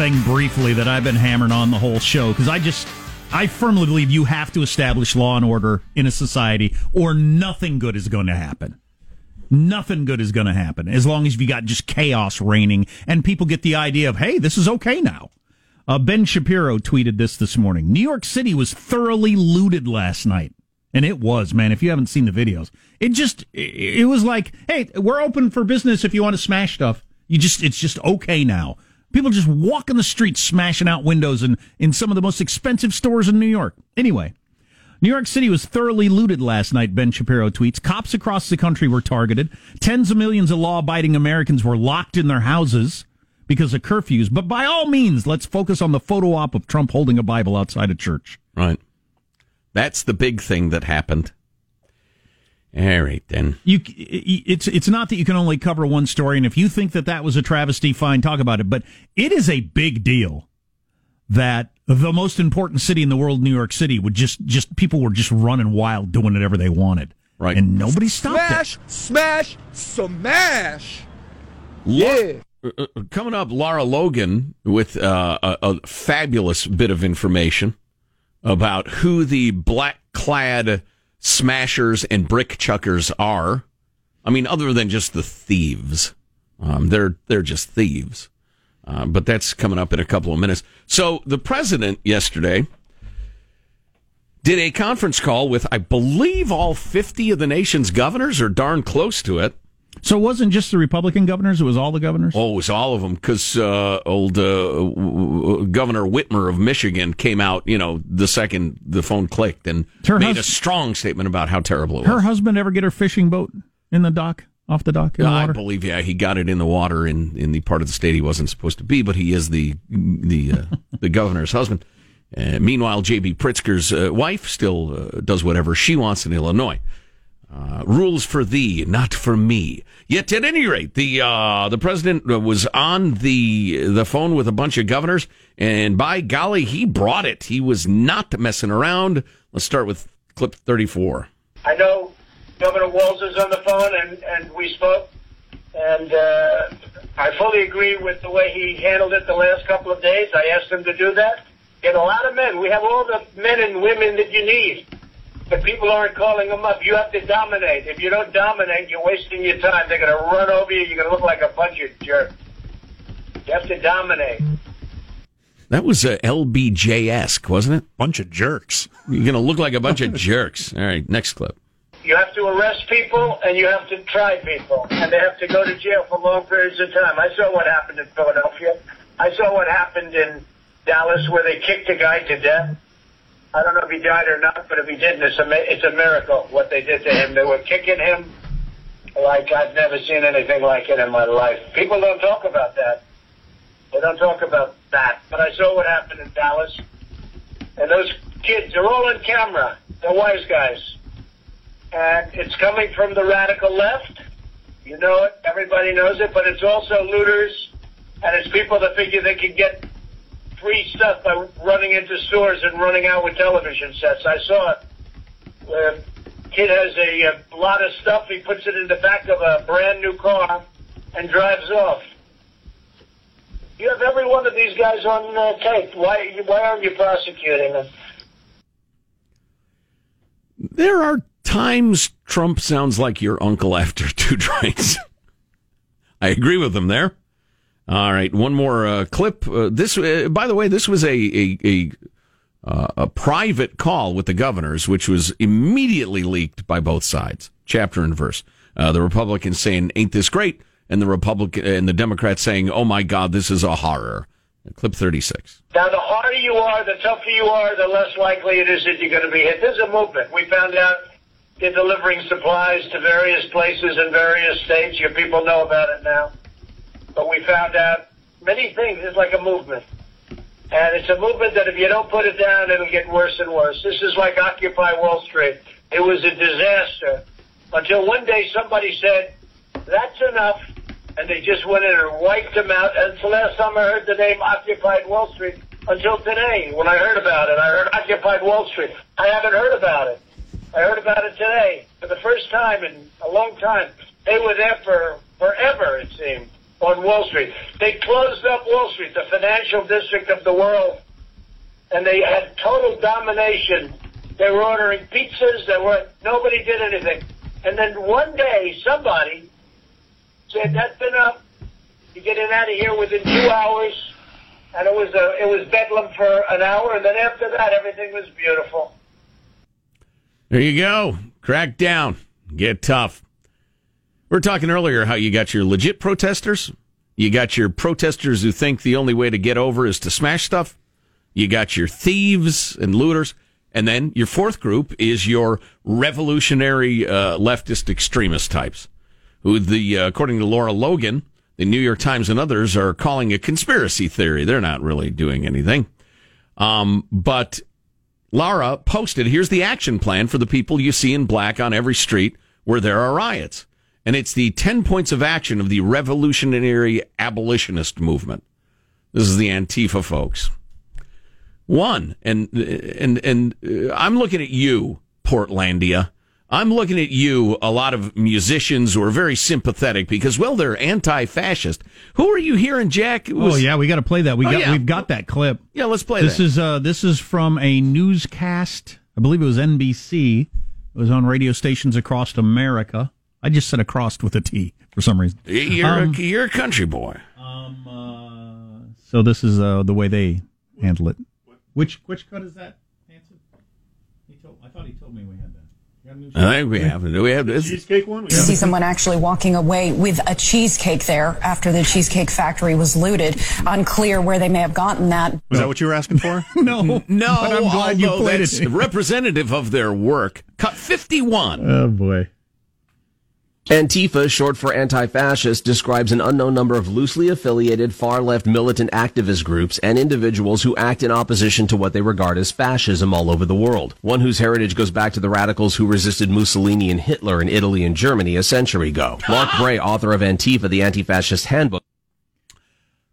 thing briefly that I've been hammering on the whole show because I just I firmly believe you have to establish law and order in a society or nothing good is going to happen. Nothing good is going to happen as long as you got just chaos reigning and people get the idea of, hey, this is okay now. Uh, ben Shapiro tweeted this this morning. New York City was thoroughly looted last night. And it was, man. If you haven't seen the videos, it just, it was like, hey, we're open for business if you want to smash stuff. You just, it's just okay now. People just walking the streets smashing out windows in, in some of the most expensive stores in New York. Anyway, New York City was thoroughly looted last night, Ben Shapiro tweets. Cops across the country were targeted. Tens of millions of law abiding Americans were locked in their houses because of curfews. But by all means, let's focus on the photo op of Trump holding a Bible outside a church. Right. That's the big thing that happened. All right, then. You, it's it's not that you can only cover one story, and if you think that that was a travesty, fine, talk about it. But it is a big deal that the most important city in the world, New York City, would just just people were just running wild, doing whatever they wanted, right? And nobody stopped smash, it. Smash, smash, Yeah. Uh, uh, coming up, Lara Logan with uh, a, a fabulous bit of information about who the black clad smashers and brick chuckers are. I mean, other than just the thieves, um, they're they're just thieves. Uh, but that's coming up in a couple of minutes. So the president yesterday did a conference call with, I believe, all fifty of the nation's governors, or darn close to it. So it wasn't just the Republican governors; it was all the governors. Oh, it was all of them because uh, old uh, Governor Whitmer of Michigan came out. You know, the second the phone clicked and her made hus- a strong statement about how terrible it was. Her husband ever get her fishing boat in the dock, off the dock? I believe, yeah, he got it in the water in, in the part of the state he wasn't supposed to be, but he is the the uh, the governor's husband. Uh, meanwhile, J.B. Pritzker's uh, wife still uh, does whatever she wants in Illinois. Uh, rules for thee, not for me. Yet, at any rate, the uh, the president was on the the phone with a bunch of governors, and by golly, he brought it. He was not messing around. Let's start with clip thirty four. I know Governor Walz is on the phone, and and we spoke, and uh, I fully agree with the way he handled it the last couple of days. I asked him to do that. Get a lot of men. We have all the men and women that you need but people aren't calling them up. You have to dominate. If you don't dominate, you're wasting your time. They're going to run over you. You're going to look like a bunch of jerks. You have to dominate. That was uh, a LBJ esque, wasn't it? Bunch of jerks. You're going to look like a bunch of jerks. All right, next clip. You have to arrest people and you have to try people, and they have to go to jail for long periods of time. I saw what happened in Philadelphia. I saw what happened in Dallas, where they kicked a guy to death. I don't know if he died or not, but if he didn't, it's a, it's a miracle what they did to him. They were kicking him like I've never seen anything like it in my life. People don't talk about that. They don't talk about that. But I saw what happened in Dallas. And those kids, they're all on camera. They're wise guys. And it's coming from the radical left. You know it. Everybody knows it. But it's also looters. And it's people that figure they can get free stuff by running into stores and running out with television sets. I saw a Where kid has a, a lot of stuff. He puts it in the back of a brand new car and drives off. You have every one of these guys on uh, tape. Why, why aren't you prosecuting them? There are times Trump sounds like your uncle after two drinks. I agree with him there. All right, one more uh, clip. Uh, this, uh, by the way, this was a a a, uh, a, private call with the governors, which was immediately leaked by both sides, chapter and verse. Uh, the Republicans saying, "Ain't this great?" and the Republican and the Democrats saying, "Oh my God, this is a horror." Clip thirty six. Now, the harder you are, the tougher you are, the less likely it is that you're going to be hit. There's a movement. We found out they're delivering supplies to various places in various states. Your people know about it now. But we found out many things. It's like a movement. And it's a movement that if you don't put it down, it'll get worse and worse. This is like Occupy Wall Street. It was a disaster until one day somebody said, that's enough. And they just went in and wiped them out. It's last time I heard the name Occupied Wall Street until today when I heard about it. I heard Occupied Wall Street. I haven't heard about it. I heard about it today for the first time in a long time. They were there for forever, it seemed. On Wall Street. They closed up Wall Street, the financial district of the world, and they had total domination. They were ordering pizzas. They were nobody did anything. And then one day, somebody said, "That's enough. You're getting out of here within two hours." And it was a, it was bedlam for an hour, and then after that, everything was beautiful. There you go. Crack down. Get tough. We are talking earlier how you got your legit protesters. You got your protesters who think the only way to get over is to smash stuff. You got your thieves and looters. And then your fourth group is your revolutionary uh, leftist extremist types, who the uh, according to Lara Logan, the New York Times and others are calling a conspiracy theory. They're not really doing anything. Um, but Lara posted, here's the action plan for the people you see in black on every street where there are riots and it's the 10 points of action of the revolutionary abolitionist movement. This is the Antifa folks. One, and, and, and uh, I'm looking at you, Portlandia. I'm looking at you, a lot of musicians who are very sympathetic because, well, they're anti-fascist. Who are you hearing, Jack? Was, oh yeah, we got to play that. We oh, got yeah. we've got that clip. Yeah, let's play. This that. is uh, this is from a newscast. I believe it was NBC. It was on radio stations across America. I just said across with a T for some reason. You're, um, a, you're a country boy. Um, uh, so this is uh, the way they handle it. Which which cut is that, Hanson? He told, I thought he told me we had that. I think we have. It. Do we have this cheesecake one? You see someone actually walking away with a cheesecake there after the cheesecake factory was looted. Unclear where they may have gotten that. Was that what you were asking for? no, no. But I'm glad you played it. representative of their work. Cut fifty-one. Oh boy. Antifa, short for anti-fascist, describes an unknown number of loosely affiliated far-left militant activist groups and individuals who act in opposition to what they regard as fascism all over the world. One whose heritage goes back to the radicals who resisted Mussolini and Hitler in Italy and Germany a century ago. Mark Bray, author of Antifa, the Anti-Fascist Handbook.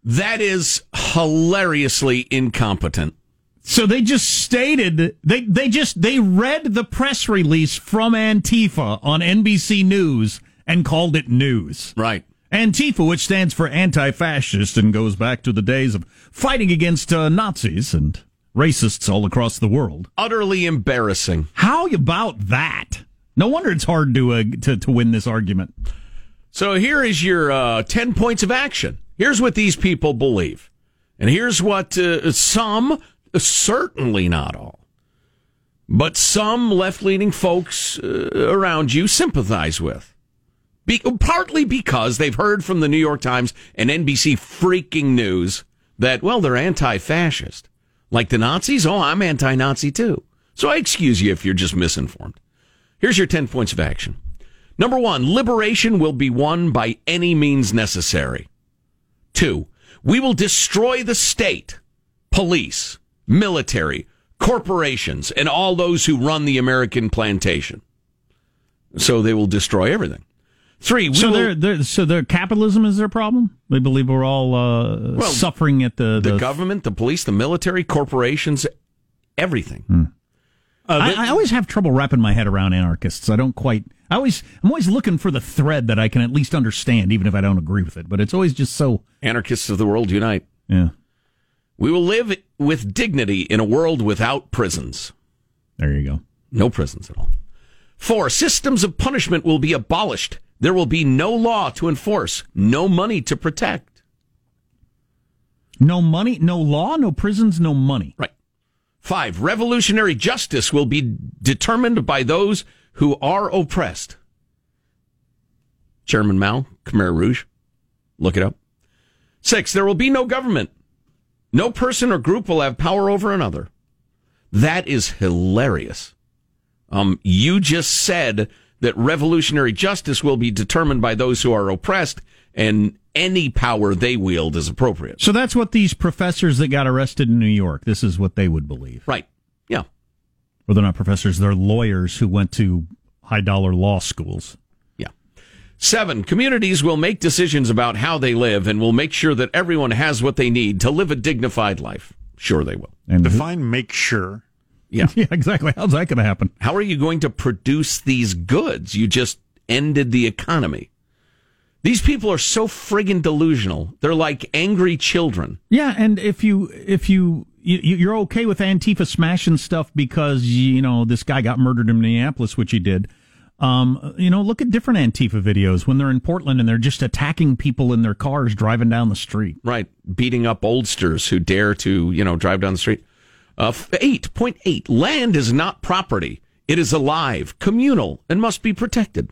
That is hilariously incompetent. So they just stated they they just they read the press release from Antifa on NBC News and called it news. Right. Antifa, which stands for anti-fascist and goes back to the days of fighting against uh, Nazis and racists all across the world. Utterly embarrassing. How about that? No wonder it's hard to uh, to, to win this argument. So here is your uh, ten points of action. Here's what these people believe, and here's what uh, some Certainly not all. But some left leaning folks uh, around you sympathize with. Be- partly because they've heard from the New York Times and NBC freaking news that, well, they're anti fascist. Like the Nazis? Oh, I'm anti Nazi too. So I excuse you if you're just misinformed. Here's your 10 points of action. Number one, liberation will be won by any means necessary. Two, we will destroy the state, police, military, corporations, and all those who run the American plantation. So they will destroy everything. Three. so they're, they're, so their capitalism is their problem. They believe we're all uh, well, suffering at the, the, the government, the police, the military, corporations, everything. Hmm. Uh, I, I, always have trouble wrapping my head around anarchists. I don't quite. I always. I'm always looking for the thread that I can at least understand, even if I don't agree with it. But it's always just so. Anarchists of the world unite. Yeah. We will live with dignity in a world without prisons. There you go. No prisons at all. Four, systems of punishment will be abolished. There will be no law to enforce, no money to protect. No money, no law, no prisons, no money. Right. Five, revolutionary justice will be determined by those who are oppressed. Chairman Mao, Khmer Rouge. Look it up. Six, there will be no government. No person or group will have power over another. That is hilarious. Um, you just said that revolutionary justice will be determined by those who are oppressed, and any power they wield is appropriate. So that's what these professors that got arrested in New York. This is what they would believe, right? Yeah. Well, they're not professors; they're lawyers who went to high dollar law schools. Yeah. Seven, communities will make decisions about how they live and will make sure that everyone has what they need to live a dignified life. Sure, they will. And define make sure. Yeah. yeah, exactly. How's that going to happen? How are you going to produce these goods? You just ended the economy. These people are so friggin' delusional. They're like angry children. Yeah, and if you if you, you you're okay with Antifa smashing stuff because you know this guy got murdered in Minneapolis, which he did. Um, you know, look at different Antifa videos when they're in Portland and they're just attacking people in their cars driving down the street. Right. Beating up oldsters who dare to, you know, drive down the street. Uh, 8.8. Land is not property. It is alive, communal, and must be protected.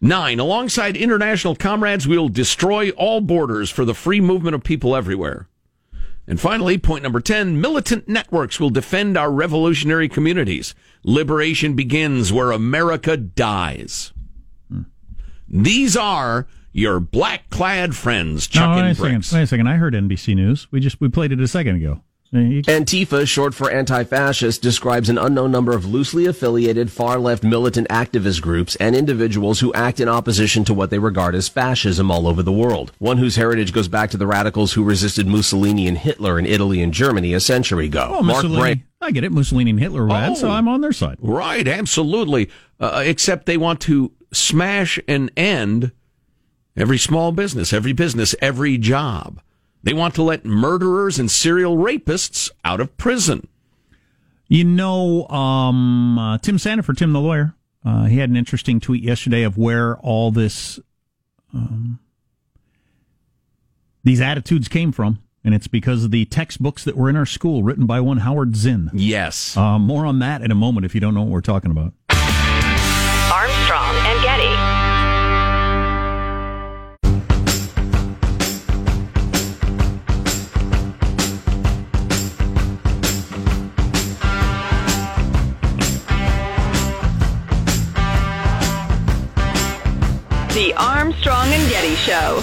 Nine, alongside international comrades, we'll destroy all borders for the free movement of people everywhere. And finally, point number 10, militant networks will defend our revolutionary communities. Liberation begins where America dies. These are your black clad friends No, chucking wait a bricks. second. Wait a second. I heard NBC News. We just we played it a second ago. Antifa, short for anti-fascist, describes an unknown number of loosely affiliated far-left militant activist groups and individuals who act in opposition to what they regard as fascism all over the world. One whose heritage goes back to the radicals who resisted Mussolini and Hitler in Italy and Germany a century ago. Oh, Mussolini. I get it. Mussolini and Hitler were bad, so Oh. I'm on their side. Right, absolutely. Uh, except they want to smash and end every small business, every business, every job. They want to let murderers and serial rapists out of prison. You know, um, uh, Tim Sandefur, Tim the lawyer, uh, he had an interesting tweet yesterday of where all this, um, these attitudes came from. And it's because of the textbooks that were in our school written by one Howard Zinn. Yes. Uh, more on that in a moment if you don't know what we're talking about. Show.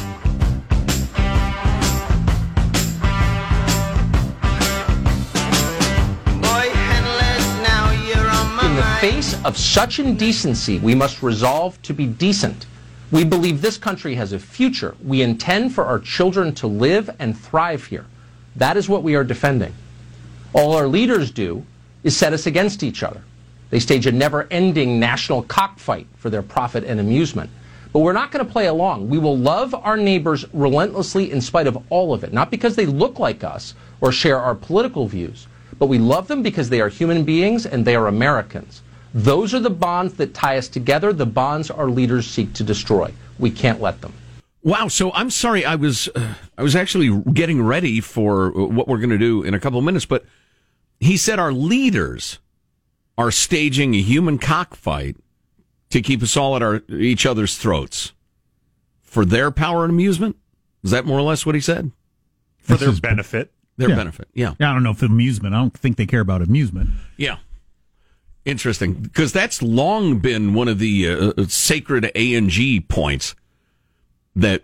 In the face of such indecency, we must resolve to be decent. We believe this country has a future. We intend for our children to live and thrive here. That is what we are defending. All our leaders do is set us against each other. They stage a never ending national cockfight for their profit and amusement. But we're not going to play along. We will love our neighbors relentlessly in spite of all of it, not because they look like us or share our political views, but we love them because they are human beings and they are Americans. Those are the bonds that tie us together, the bonds our leaders seek to destroy. We can't let them. Wow. So I'm sorry. I was uh, I was actually getting ready for what we're going to do in a couple of minutes, but he said our leaders are staging a human cockfight to keep us all at our each other's throats for their power and amusement. Is that more or less what he said? For their benefit. Their Yeah. benefit. Yeah. Yeah, I don't know if amusement. I don't think they care about amusement. Yeah. Interesting, because that's long been one of the uh, sacred A and G points that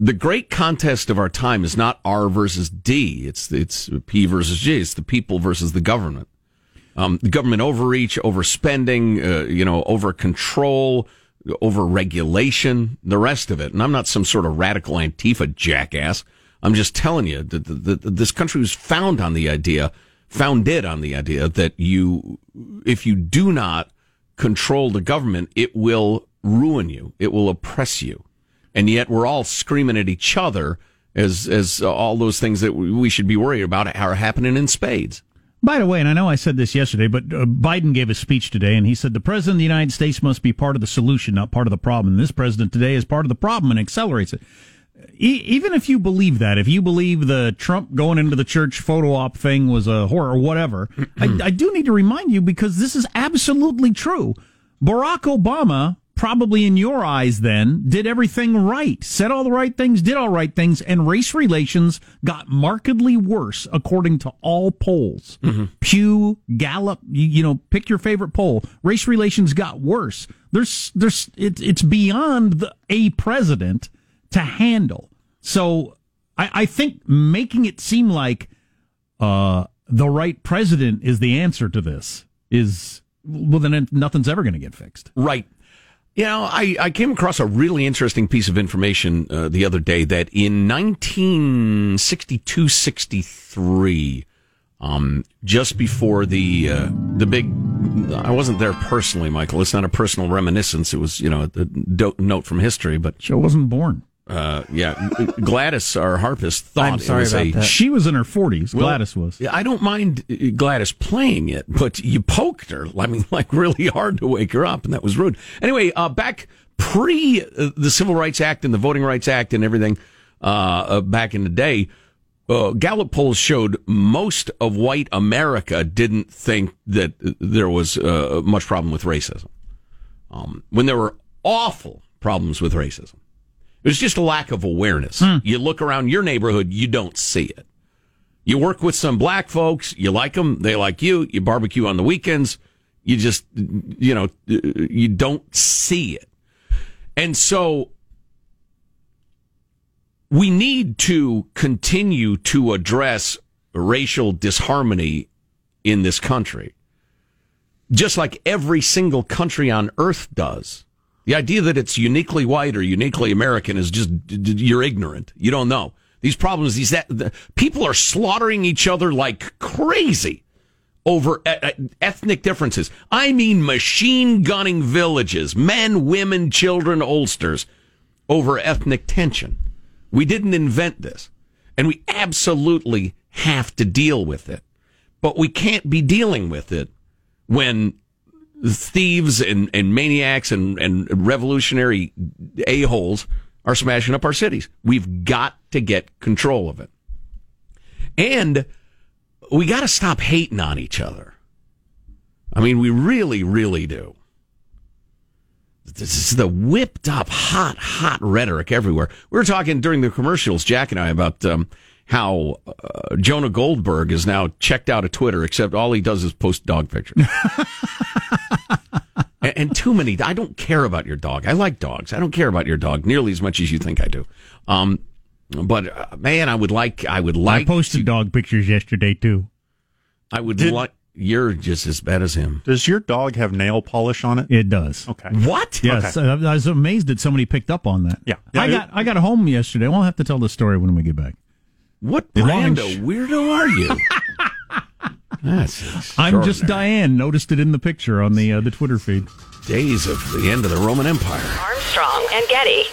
the great contest of our time is not R versus D. It's it's P versus G. It's the people versus the government. Um, the government overreach, overspending, uh, you know, over control, over regulation, the rest of it. And I'm not some sort of radical Antifa jackass. I'm just telling you that, that, that this country was found on the idea, founded on the idea that you, if you do not control the government, it will ruin you. It will oppress you. And yet we're all screaming at each other as, as all those things that we should be worried about are happening in spades. By the way, and I know I said this yesterday, but uh, Biden gave a speech today, and he said the president of the United States must be part of the solution, not part of the problem. And this president today is part of the problem and accelerates it. E- even if you believe that, if you believe the Trump going into the church photo op thing was a horror or whatever, I, I do need to remind you because this is absolutely true. Barack Obama, probably in your eyes then, did everything right, said all the right things, did all right things, and race relations got markedly worse according to all polls. Pew, Gallup, you, you know, pick your favorite poll. Race relations got worse. There's, there's, it, it's beyond the, a president to handle. So I, I think making it seem like uh, the right president is the answer to this is well then nothing's ever going to get fixed. Right. You know, I, I came across a really interesting piece of information uh, the other day that in 1962 63, um, just before the uh, the big I wasn't there personally, Michael. It's not a personal reminiscence. It was, you know, a do- note from history. But Joe wasn't born. Uh, yeah, Gladys, our harpist, thought I'm sorry it was about a. that. She was in her 40s. Well, Gladys was. I don't mind uh, Gladys playing it, but you poked her. I mean, like really hard to wake her up, and that was rude. Anyway, uh, back pre uh, the Civil Rights Act and the Voting Rights Act and everything, uh, uh, back in the day, uh, Gallup polls showed most of white America didn't think that there was uh, much problem with racism. Um, when there were awful problems with racism, it was just a lack of awareness. Hmm. You look around your neighborhood, you don't see it. You work with some black folks, you like them, they like you, you barbecue on the weekends, you just, you know, you don't see it. And so we need to continue to address racial disharmony in this country, just like every single country on earth does. The idea that it's uniquely white or uniquely American is just you're ignorant. You don't know these problems. These that the, people are slaughtering each other like crazy over ethnic differences. I mean, machine gunning villages, men, women, children, oldsters, over ethnic tension. We didn't invent this, and we absolutely have to deal with it. But we can't be dealing with it when thieves and, and maniacs and, and revolutionary a-holes are smashing up our cities. We've got to get control of it. And we got to stop hating on each other. I mean, we really, really do. This is the whipped up, hot, hot rhetoric everywhere. We were talking during the commercials, Jack and I, about um, how uh, Jonah Goldberg is now checked out of Twitter, except all he does is post dog pictures. and, and too many. I don't care about your dog. I like dogs. I don't care about your dog nearly as much as you think I do. Um, but uh, man, I would like. I would like. I posted dog pictures yesterday, too. I would Did- like. You're just as bad as him. Does your dog have nail polish on it? It does. Okay. What? Yes, I, I was amazed that somebody picked up on that. Yeah. I Yeah, got I got home yesterday. We'll have to tell the story when we get back. What The brand launch. of weirdo are you? That's I'm just. Diane. Noticed it in the picture on the uh, the Twitter feed. Days of the end of the Roman Empire. Armstrong and Getty.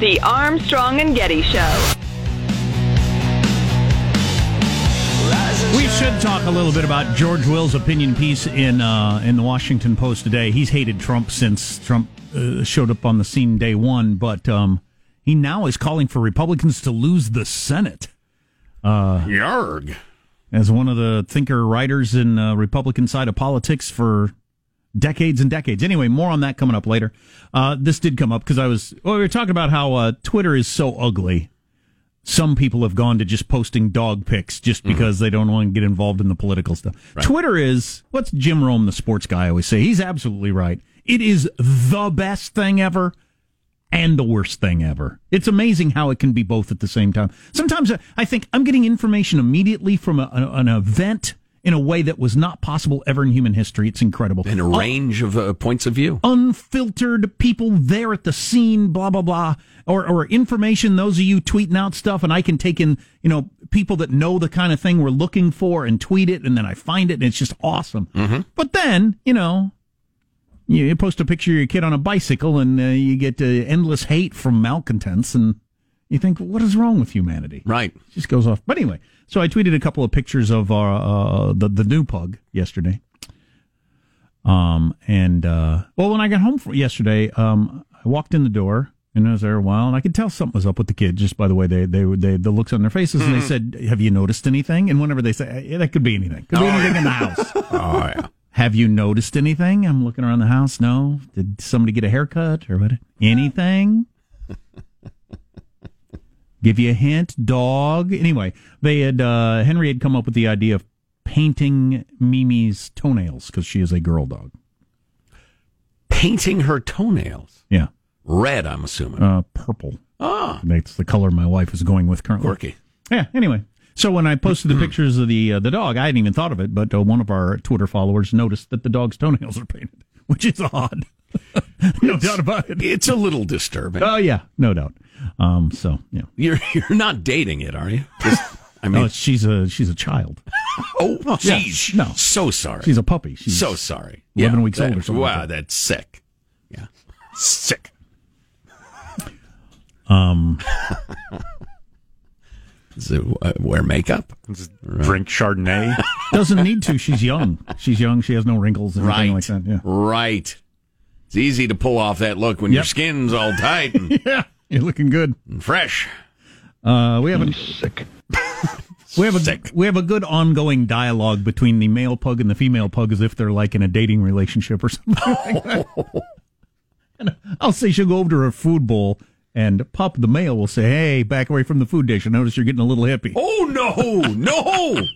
The Armstrong and Getty Show. Should talk a little bit about George Will's opinion piece in uh, in the Washington Post today. He's hated Trump since Trump uh, showed up on the scene day one, but um, he now is calling for Republicans to lose the Senate. Yarg. As one of the thinker writers in uh, Republican side of politics for decades and decades. Anyway, more on that coming up later. Uh, this did come up because I was well, we were talking about how uh, Twitter is so ugly. Some people have gone to just posting dog pics just mm-hmm. because they don't want to get involved in the political stuff. Twitter is what's Jim Rome, the sports guy, always say. He's absolutely right. It is the best thing ever and the worst thing ever. It's amazing how it can be both at the same time. Sometimes I- think I'm getting information immediately from a, an event in a way that was not possible ever in human history. It's incredible. And a range of uh, points of view. Unfiltered people there at the scene, blah blah blah, or or information. Those of you tweeting out stuff, and I can take in you know people that know the kind of thing we're looking for and tweet it, and then I find it, and it's just awesome. But then you know you, you post a picture of your kid on a bicycle and uh, you get uh, endless hate from malcontents and you think what is wrong with humanity Right. it just goes off but anyway so i tweeted a couple of pictures of our uh, the, the new pug yesterday um and uh well when i got home from yesterday um i walked in the door and I was there a while, and I could tell something was up with the kids just by the way they they they the looks on their faces. And they said, "Have you noticed anything?" And whenever they say, yeah, "That could be anything, could be anything in the house," Oh yeah. Have you noticed anything? I'm looking around the house. No. Did somebody get a haircut or what? Anything? Give you a hint, dog. Anyway, they had uh, Henry had come up with the idea of painting Mimi's toenails because she is a girl dog. Painting her toenails. Yeah, Red, I'm assuming. uh, purple. ah, That's the color my wife is going with currently. quirky. Yeah. Anyway, so when I posted the pictures of the uh, the dog, I hadn't even thought of it, but uh, one of our Twitter followers noticed that the dog's toenails are painted. which is odd. no doubt about it. It's a little disturbing. Oh yeah, no doubt. Um, so yeah, You're you're not dating it, are you? Just, I no, mean, she's a she's a child. oh, yeah, geez, no. so sorry. She's a puppy. She's so sorry. 11 weeks old or that- something like Wow, that. that's sick. Yeah, sick. um. So, uh, wear makeup. Just Drink Chardonnay. Doesn't need to. She's young. She's young. She has no wrinkles and anything Right. like that. Yeah. Right. It's easy to pull off that look when your skin's all tight and, Yeah. You're looking good. and fresh. Uh, we have a sick. We have a Sick. we have a good ongoing dialogue between the male pug and the female pug, as if they're like in a dating relationship or something. like that. And I'll say she'll go over to her food bowl, and Pup, the male, will say, "Hey, back away from the food dish. I notice you're getting a little hippie." Oh no, no,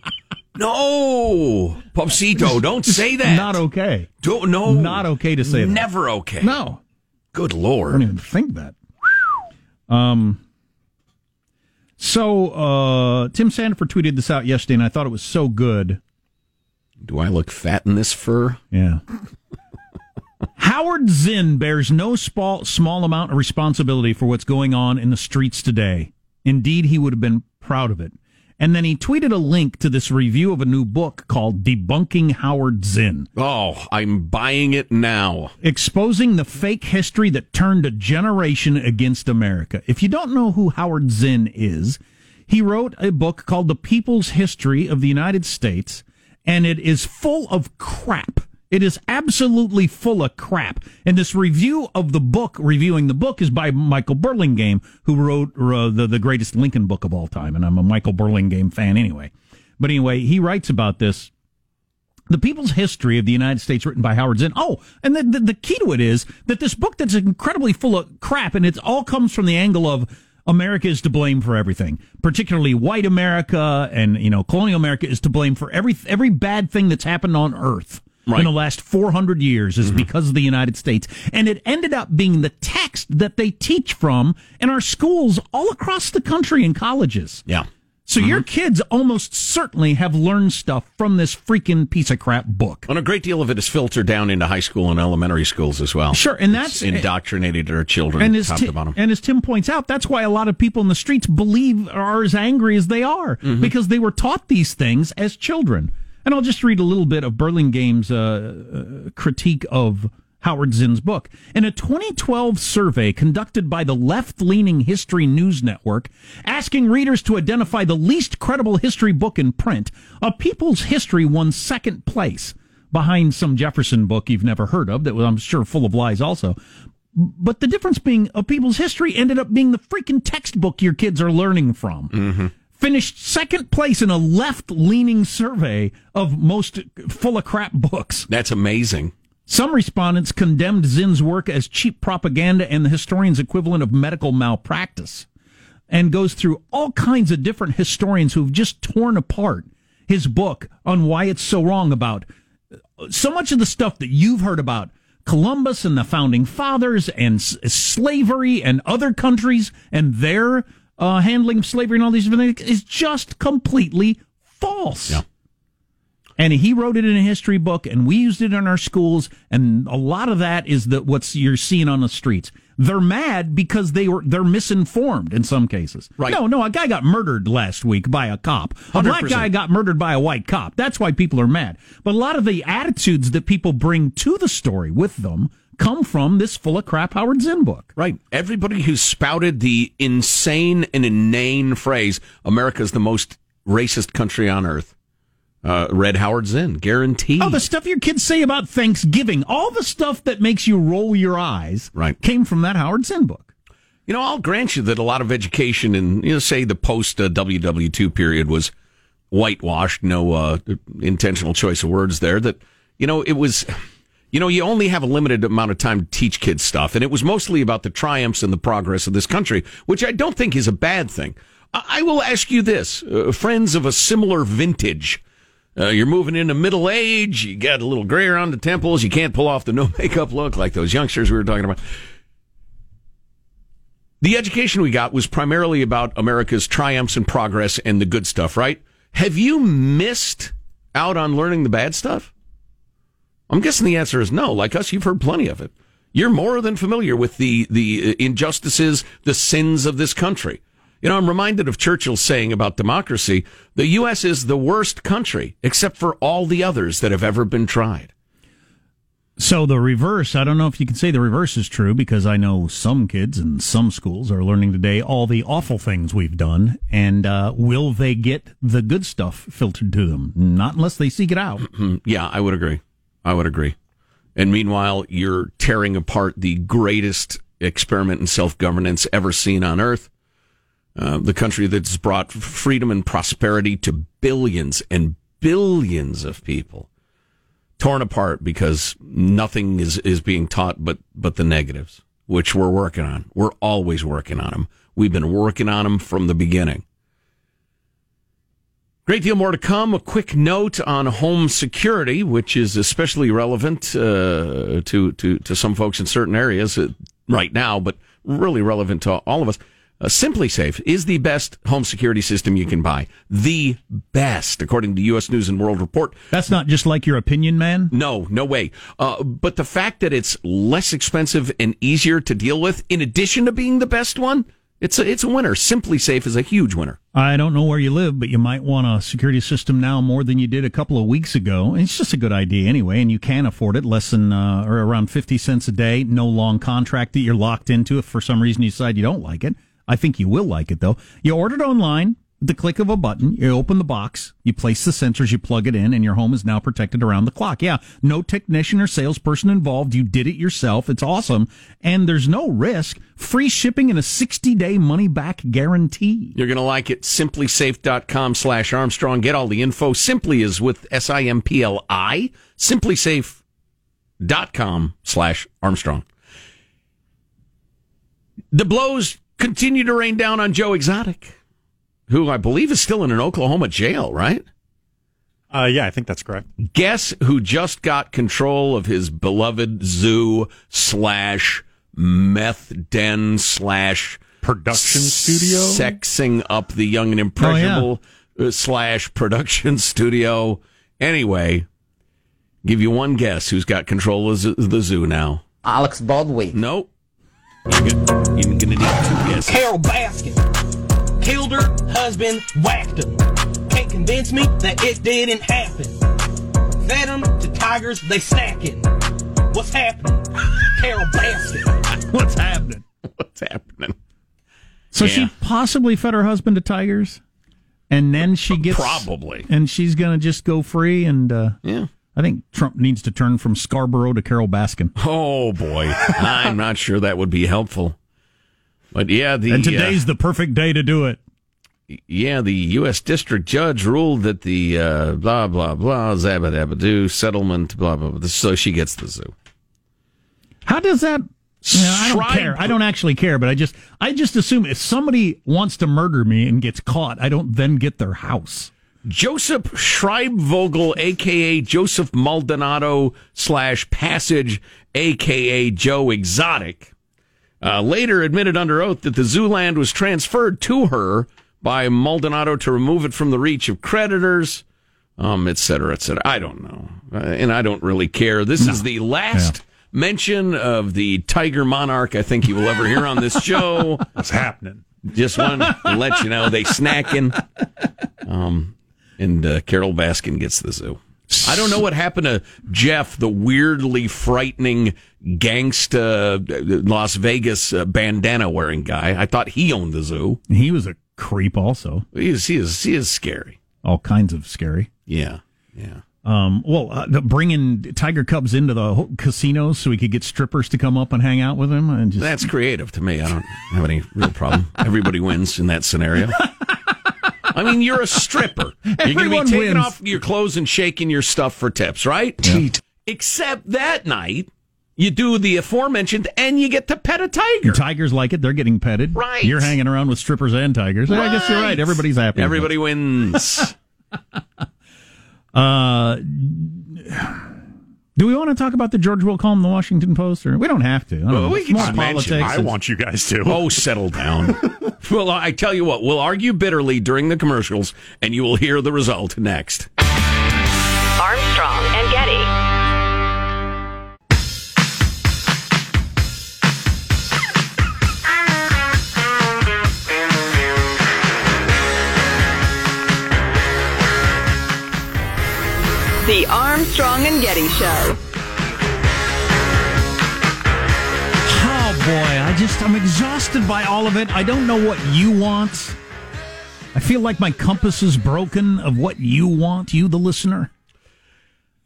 no, Popsito! Don't say that. Not okay. Don't, no, Not okay to say that. Never okay. No, Good lord. I don't lord. even think that. Um. So uh, Tim Sandefur tweeted this out yesterday, and I thought it was so good. Do I look fat in this fur? Yeah. Howard Zinn bears no small, small amount of responsibility for what's going on in the streets today. Indeed, he would have been proud of it. And then he tweeted a link to this review of a new book called Debunking Howard Zinn, Oh, I'm buying it now. exposing the fake history that turned a generation against America. If you don't know who Howard Zinn is, he wrote a book called The People's History of the United States, and it is full of crap. It is absolutely full of crap. And this review of the book, reviewing the book, is by Michael Burlingame, who wrote uh, the, the greatest Lincoln book of all time. And I'm a Michael Burlingame fan anyway. But anyway, he writes about this the People's History of the United States, written by Howard Zinn. Oh, and the, the, the key to it is that this book that's incredibly full of crap, and it all comes from the angle of America is to blame for everything, particularly white America and you know colonial America is to blame for every every bad thing that's happened on Earth. Right. In the last 400 years is because of the United States. And it ended up being the text that they teach from in our schools all across the country and colleges. Yeah. So your kids almost certainly have learned stuff from this freaking piece of crap book. And a great deal of it is filtered down into high school and elementary schools as well. Sure, and It's that's indoctrinated our children and as top Ti- to bottom. and as Tim points out, that's why a lot of people in the streets believe are as angry as they are Mm-hmm. because they were taught these things as children. And I'll just read a little bit of Burlingame's uh, uh, critique of Howard Zinn's book. In a 2012 survey conducted by the left leaning History News Network, asking readers to identify the least credible history book in print, A People's History won second place behind some Jefferson book you've never heard of that was, I'm sure, full of lies also. But the difference being, A People's History ended up being the freaking textbook your kids are learning from. Finished second place in a left leaning survey of most full of crap books. That's amazing. Some respondents condemned Zinn's work as cheap propaganda and the historian's equivalent of medical malpractice, and goes through all kinds of different historians who've just torn apart his book on why it's so wrong about so much of the stuff that you've heard about Columbus and the founding fathers and s- slavery and other countries and their uh, handling of slavery and all these different things is just completely false. Yeah. And he wrote it in a history book, and we used it in our schools. And a lot of that is that what's you're seeing on the streets. They're mad because they were they're misinformed in some cases. Right. No, no, a guy got murdered last week by a cop. A black 100%. guy got murdered by a white cop. That's why people are mad. But a lot of the attitudes that people bring to the story with them come from this full of crap Howard Zinn book. Right. Everybody who spouted the insane and inane phrase, America's the most racist country on earth, uh, read Howard Zinn, guaranteed. Oh, the stuff your kids say about Thanksgiving, all the stuff that makes you roll your eyes, Right. came from that Howard Zinn book. You know, I'll grant you that a lot of education in, you know, say the post uh, WW2 period was whitewashed, no uh, intentional choice of words there, that, you know, it was, you know, you only have a limited amount of time to teach kids stuff. And it was mostly about the triumphs and the progress of this country, which I don't think is a bad thing. I, I will ask you this, uh, friends of a similar vintage. Uh, you're moving into middle age. You got a little gray around the temples. You can't pull off the no makeup look like those youngsters we were talking about. The education we got was primarily about America's triumphs and progress and the good stuff, right? Have you missed out on learning the bad stuff? I'm guessing the answer is no. Like us, you've heard plenty of it. You're more than familiar with the the uh, injustices, the sins of this country. You know, I'm reminded of Churchill's saying about democracy: the U.S. is the worst country, except for all the others that have ever been tried. So the reverse, I don't know if you can say the reverse is true because I know some kids in some schools are learning today all the awful things we've done. And uh, will they get the good stuff filtered to them? Not unless they seek it out. yeah, I would agree. I would agree. And meanwhile, you're tearing apart the greatest experiment in self governance ever seen on earth. Uh, the country that's brought freedom and prosperity to billions and billions of people torn apart because nothing is, is being taught but, but the negatives, which we're working on. We're always working on them. We've been working on them from the beginning. Great deal more to come. A quick note on home security, which is especially relevant uh, to, to to some folks in certain areas uh, right now, but really relevant to all of us. Uh, SimpliSafe is the best home security system you can buy. The best, according to U.S. News and World Report. That's not just like your opinion, man. No, no way. Uh, but the fact that it's less expensive and easier to deal with, in addition to being the best one, it's a, it's a winner. SimpliSafe is a huge winner. I don't know where you live, but you might want a security system now more than you did a couple of weeks ago. It's just a good idea anyway, and you can afford it less than uh, or around 50 cents a day. No long contract that you're locked into if for some reason you decide you don't like it. I think you will like it though. You order it online, the click of a button, you open the box, you place the sensors, you plug it in, and your home is now protected around the clock. Yeah, no technician or salesperson involved. You did it yourself. It's awesome. And there's no risk. Free shipping and a 60 day money back guarantee. You're going to like it. SimpliSafe.com slash Armstrong. Get all the info. Simply is with S I M P L I. SimpliSafe.com slash Armstrong. The blows continue to rain down on Joe Exotic, who I believe is still in an Oklahoma jail, right? Uh, yeah, I think that's correct. Guess who just got control of his beloved zoo slash meth den slash production studio, sexing up the young and impressionable oh, yeah. slash production studio. Anyway, give you one guess who's got control of the zoo now. Alex Baldwin. Nope. You're gonna, you're gonna need two guesses. Carole Baskin killed her husband, whacked him. Can't convince me that it didn't happen. Fed them to tigers, they snacking. What's happening? Carole Baskin. What's happening? What's happening? So yeah. she possibly fed her husband to tigers, and then she gets probably, and she's gonna just go free and uh, yeah. I think Trump needs to turn from Scarborough to Carole Baskin. Oh boy, I'm not sure that would be helpful. But yeah, the and today's uh, the perfect day to do it. Yeah, the U.S. District Judge ruled that the uh, blah blah blah zabadabadoo settlement blah blah blah. So she gets the zoo. How does that? You know, I don't care. I don't actually care, but I just I just assume if somebody wants to murder me and gets caught, I don't then get their house. Joseph Schreibvogel, aka Joseph Maldonado slash Passage, aka Joe Exotic, uh, later admitted under oath that the zoo land was transferred to her by Maldonado to remove it from the reach of creditors, um, et cetera, et cetera. I don't know. Uh, and I don't really care. This no. is the last. Yeah mention of the tiger monarch I think you will ever hear on this show. What's happening? Just want to let you know they snacking. Um, and uh, Carole Baskin gets the zoo. I don't know what happened to Jeff, the weirdly frightening gangsta Las Vegas uh, bandana wearing guy. I thought he owned the zoo. He was a creep, also. He is. He is. He is scary. All kinds of scary. Yeah. Yeah. Um, well, uh, bringing tiger cubs into the casinos so we could get strippers to come up and hang out with him. And just... That's creative to me. I don't have any real problem. Everybody wins in that scenario. I mean, you're a stripper. You're going to be taking wins. off your clothes and shaking your stuff for tips, right? Yeah. Except that night, you do the aforementioned and you get to pet a tiger. Tigers like it. They're getting petted. Right. You're hanging around with strippers and tigers. Right. I guess you're right. Everybody's happy. Everybody wins. uh, do we want to talk about the George Wilcom, the Washington Post, or we don't have to? Well, we can just politics. I want you guys to. Oh, settle down. well, I tell you what, we'll argue bitterly during the commercials, and you will hear the result next. Armstrong and The Armstrong and Getty Show. Oh boy, I just I'm exhausted by all of it. I don't know what you want. I feel like my compass is broken of what you want, you the listener.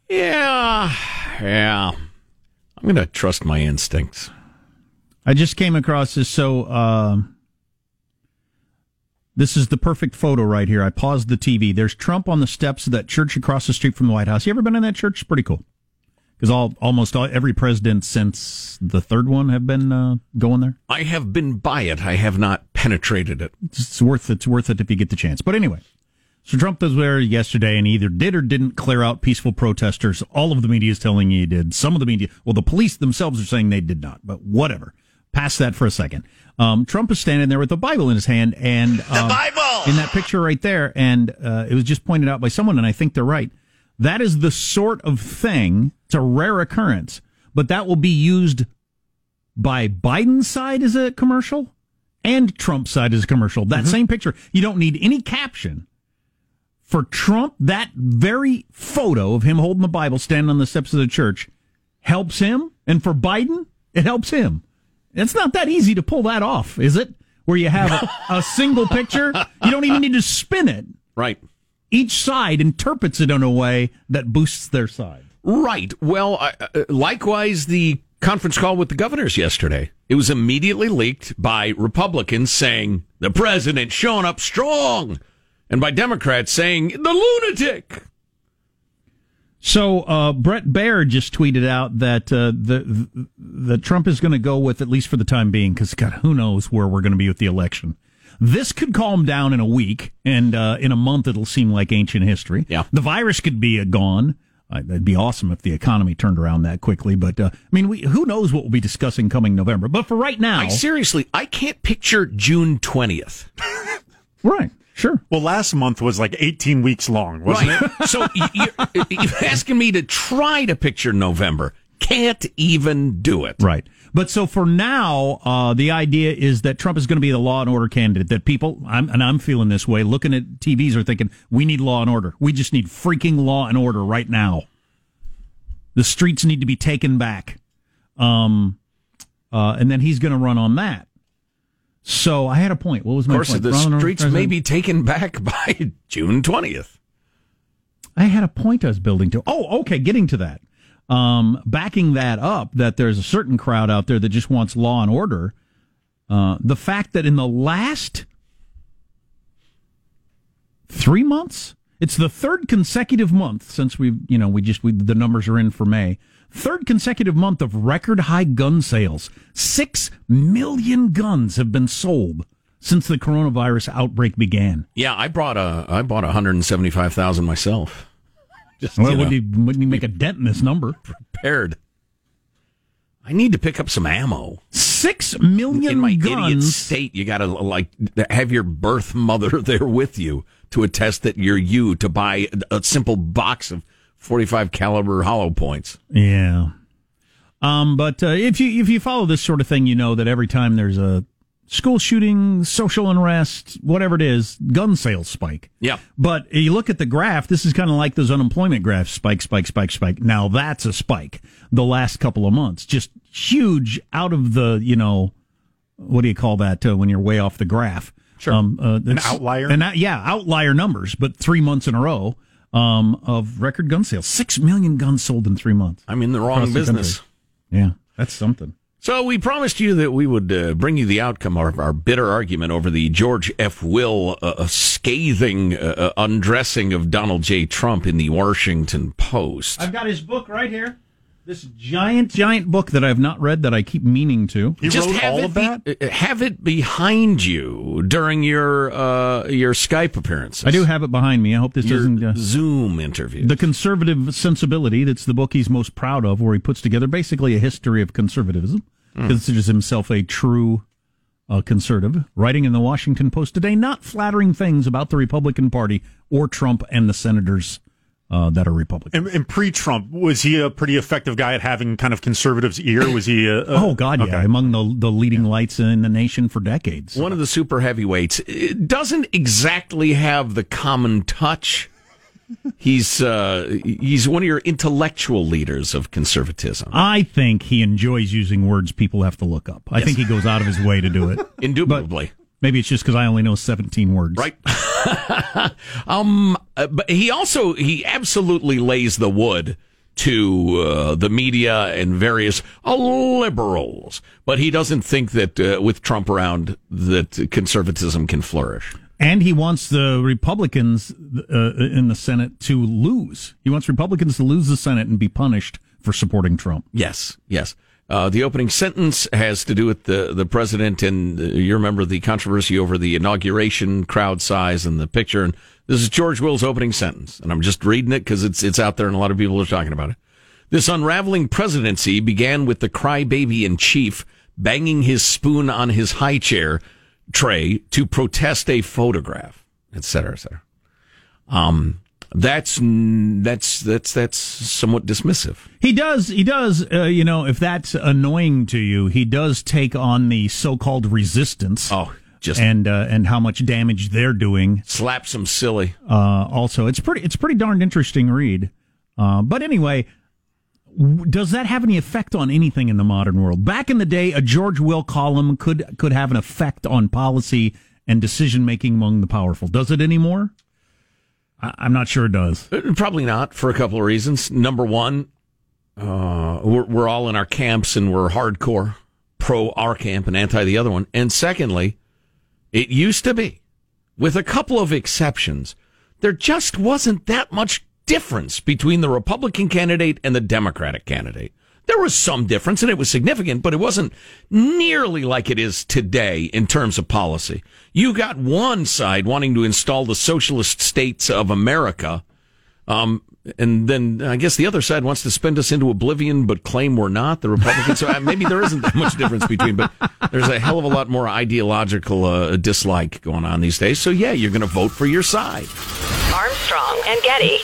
Yeah, yeah. I'm going to trust my instincts. I just came across this so uh, this is the perfect photo right here. I paused the TV. There's Trump on the steps of that church across the street from the White House. You ever been in that church? It's pretty cool. Because all almost all, every president since the third one have been uh, going there. I have been by it. I have not penetrated it. It's worth it's worth it if you get the chance. But anyway, so Trump was there yesterday and either did or didn't clear out peaceful protesters. All of the media is telling you he did. Some of the media, well, the police themselves are saying they did not. But whatever. Pass that for a second. Um, Trump is standing there with the Bible in his hand and um, The Bible! in that picture right there, and uh, it was just pointed out by someone, and I think they're right. That is the sort of thing. It's a rare occurrence, but that will be used by Biden's side as a commercial and Trump's side as a commercial. That same picture, you don't need any caption. For Trump, that very photo of him holding the Bible standing on the steps of the church helps him. And for Biden, it helps him. It's not that easy to pull that off, is it? Where you have a, a single picture, you don't even need to spin it. Right. Each side interprets it in a way that boosts their side. Right. Well, uh, uh, likewise, the conference call with the governors yesterday. It was immediately leaked by Republicans saying the president showing up strong, and by Democrats saying the lunatic. So uh, Bret Baier just tweeted out that uh, the, the the Trump is going to go with at least for the time being because God, who knows where we're going to be with the election. This could calm down in a week, and uh, in a month it'll seem like ancient history. Yeah, the virus could be uh, gone. Uh, that'd be awesome if the economy turned around that quickly. But uh, I mean, we, who knows what we'll be discussing coming November? But for right now, I seriously, I can't picture June twentieth. right. Sure. Well, last month was like 18 weeks long, wasn't right. it? so you're, you're asking me to try to picture November. Can't even do it. Right. But so for now, uh, the idea is that Trump is going to be the law and order candidate. That people, I'm, and I'm feeling this way, looking at TVs, are thinking we need law and order. We just need freaking law and order right now. The streets need to be taken back. Um, uh, and then he's going to run on that. So I had a point. What was my Of course, point? the Ronald streets President- may be taken back by June twentieth. I had a point I was building to. Oh, okay, getting to that. Um, backing that up, that there's a certain crowd out there that just wants law and order. Uh, the fact that in the last three months, it's the third consecutive month since we've, you know, we just, we, the numbers are in for May. Third consecutive month of record high gun sales. Six million guns have been sold since the coronavirus outbreak began. Yeah, I brought a I bought one hundred and seventy five thousand myself. Just Well, you know, wouldn't, he, wouldn't he make a dent in this number? prepared. I need to pick up some ammo. Six million In my idiot guns. state, you got to like have your birth mother there with you to attest that you're you to buy a simple box of 45 caliber hollow points. Yeah. Um, but uh, if you if you follow this sort of thing, you know that every time there's a school shooting, social unrest, whatever it is, gun sales spike. Yeah. But you look at the graph, this is kind of like those unemployment graphs spike, spike, spike, spike. Now that's a spike the last couple of months. Just huge out of the, you know, what do you call that uh, when you're way off the graph? Sure. Um, uh, An outlier? An, out- yeah, outlier numbers, but three months in a row um, of record gun sales. Six million guns sold in three months. I'm in the wrong Across the business. country. Yeah, that's something. So we promised you that we would uh, bring you the outcome of our bitter argument over the George F. Will uh, uh, scathing uh, uh, undressing of Donald J. Trump in the Washington Post. I've got his book right here. This giant, giant book that I have not read that I keep meaning to. Just have it be- uh, have it behind you during your uh, your Skype appearances. I do have it behind me. I hope this Your doesn't. Uh, Zoom interview. the Conservative Sensibility, that's the book he's most proud of, where he puts together basically a history of conservatism. Hmm. Considers himself a true uh, conservative, writing in the Washington Post today, not flattering things about the Republican Party or Trump and the senators uh, that are Republican. And, and pre-Trump, was he a pretty effective guy at having kind of conservatives' ear? Was he? A, a, oh God, yeah, among the the leading lights in the nation for decades. One of the super heavyweights it doesn't exactly have the common touch. He's uh, he's one of your intellectual leaders of conservatism. I think he enjoys using words people have to look up. I think he goes out of his way to do it. Indubitably. Maybe it's just because I only know 17 words. Right. um, uh, but he also he absolutely lays the wood to uh, the media and various uh, liberals, but he doesn't think that uh, with Trump around that conservatism can flourish. And he wants the Republicans uh, in the Senate to lose. He wants Republicans to lose the Senate and be punished for supporting Trump. Yes, yes. Uh, the opening sentence has to do with the, the president, and uh, you remember the controversy over the inauguration crowd size and the picture. And this is George Will's opening sentence, and I'm just reading it because it's it's out there, and a lot of people are talking about it. This unraveling presidency began with the crybaby in chief banging his spoon on his high chair tray to protest a photograph, et cetera, et cetera. Um, that's that's that's that's somewhat dismissive. He does he does uh, you know if that's annoying to you, he does take on the so-called resistance. Oh, just and uh, and how much damage they're doing. Slap some silly. Uh, also, it's pretty it's pretty darn interesting read. Uh, but anyway, does that have any effect on anything in the modern world? Back in the day, a George Will column could could have an effect on policy and decision making among the powerful. Does it anymore? I'm not sure it does. Uh, probably not for a couple of reasons. Number one, uh, we're, we're all in our camps and we're hardcore pro our camp and anti the other one. And secondly, it used to be, with a couple of exceptions, there just wasn't that much difference between the Republican candidate and the Democratic candidate. There was some difference and it was significant, but it wasn't nearly like it is today in terms of policy. You got one side wanting to install the socialist states of America. Um, and then I guess the other side wants to spend us into oblivion, but claim we're not the Republicans. so uh, maybe there isn't that much difference between, but there's a hell of a lot more ideological uh, dislike going on these days. So yeah, you're going to vote for your side. Armstrong and Getty.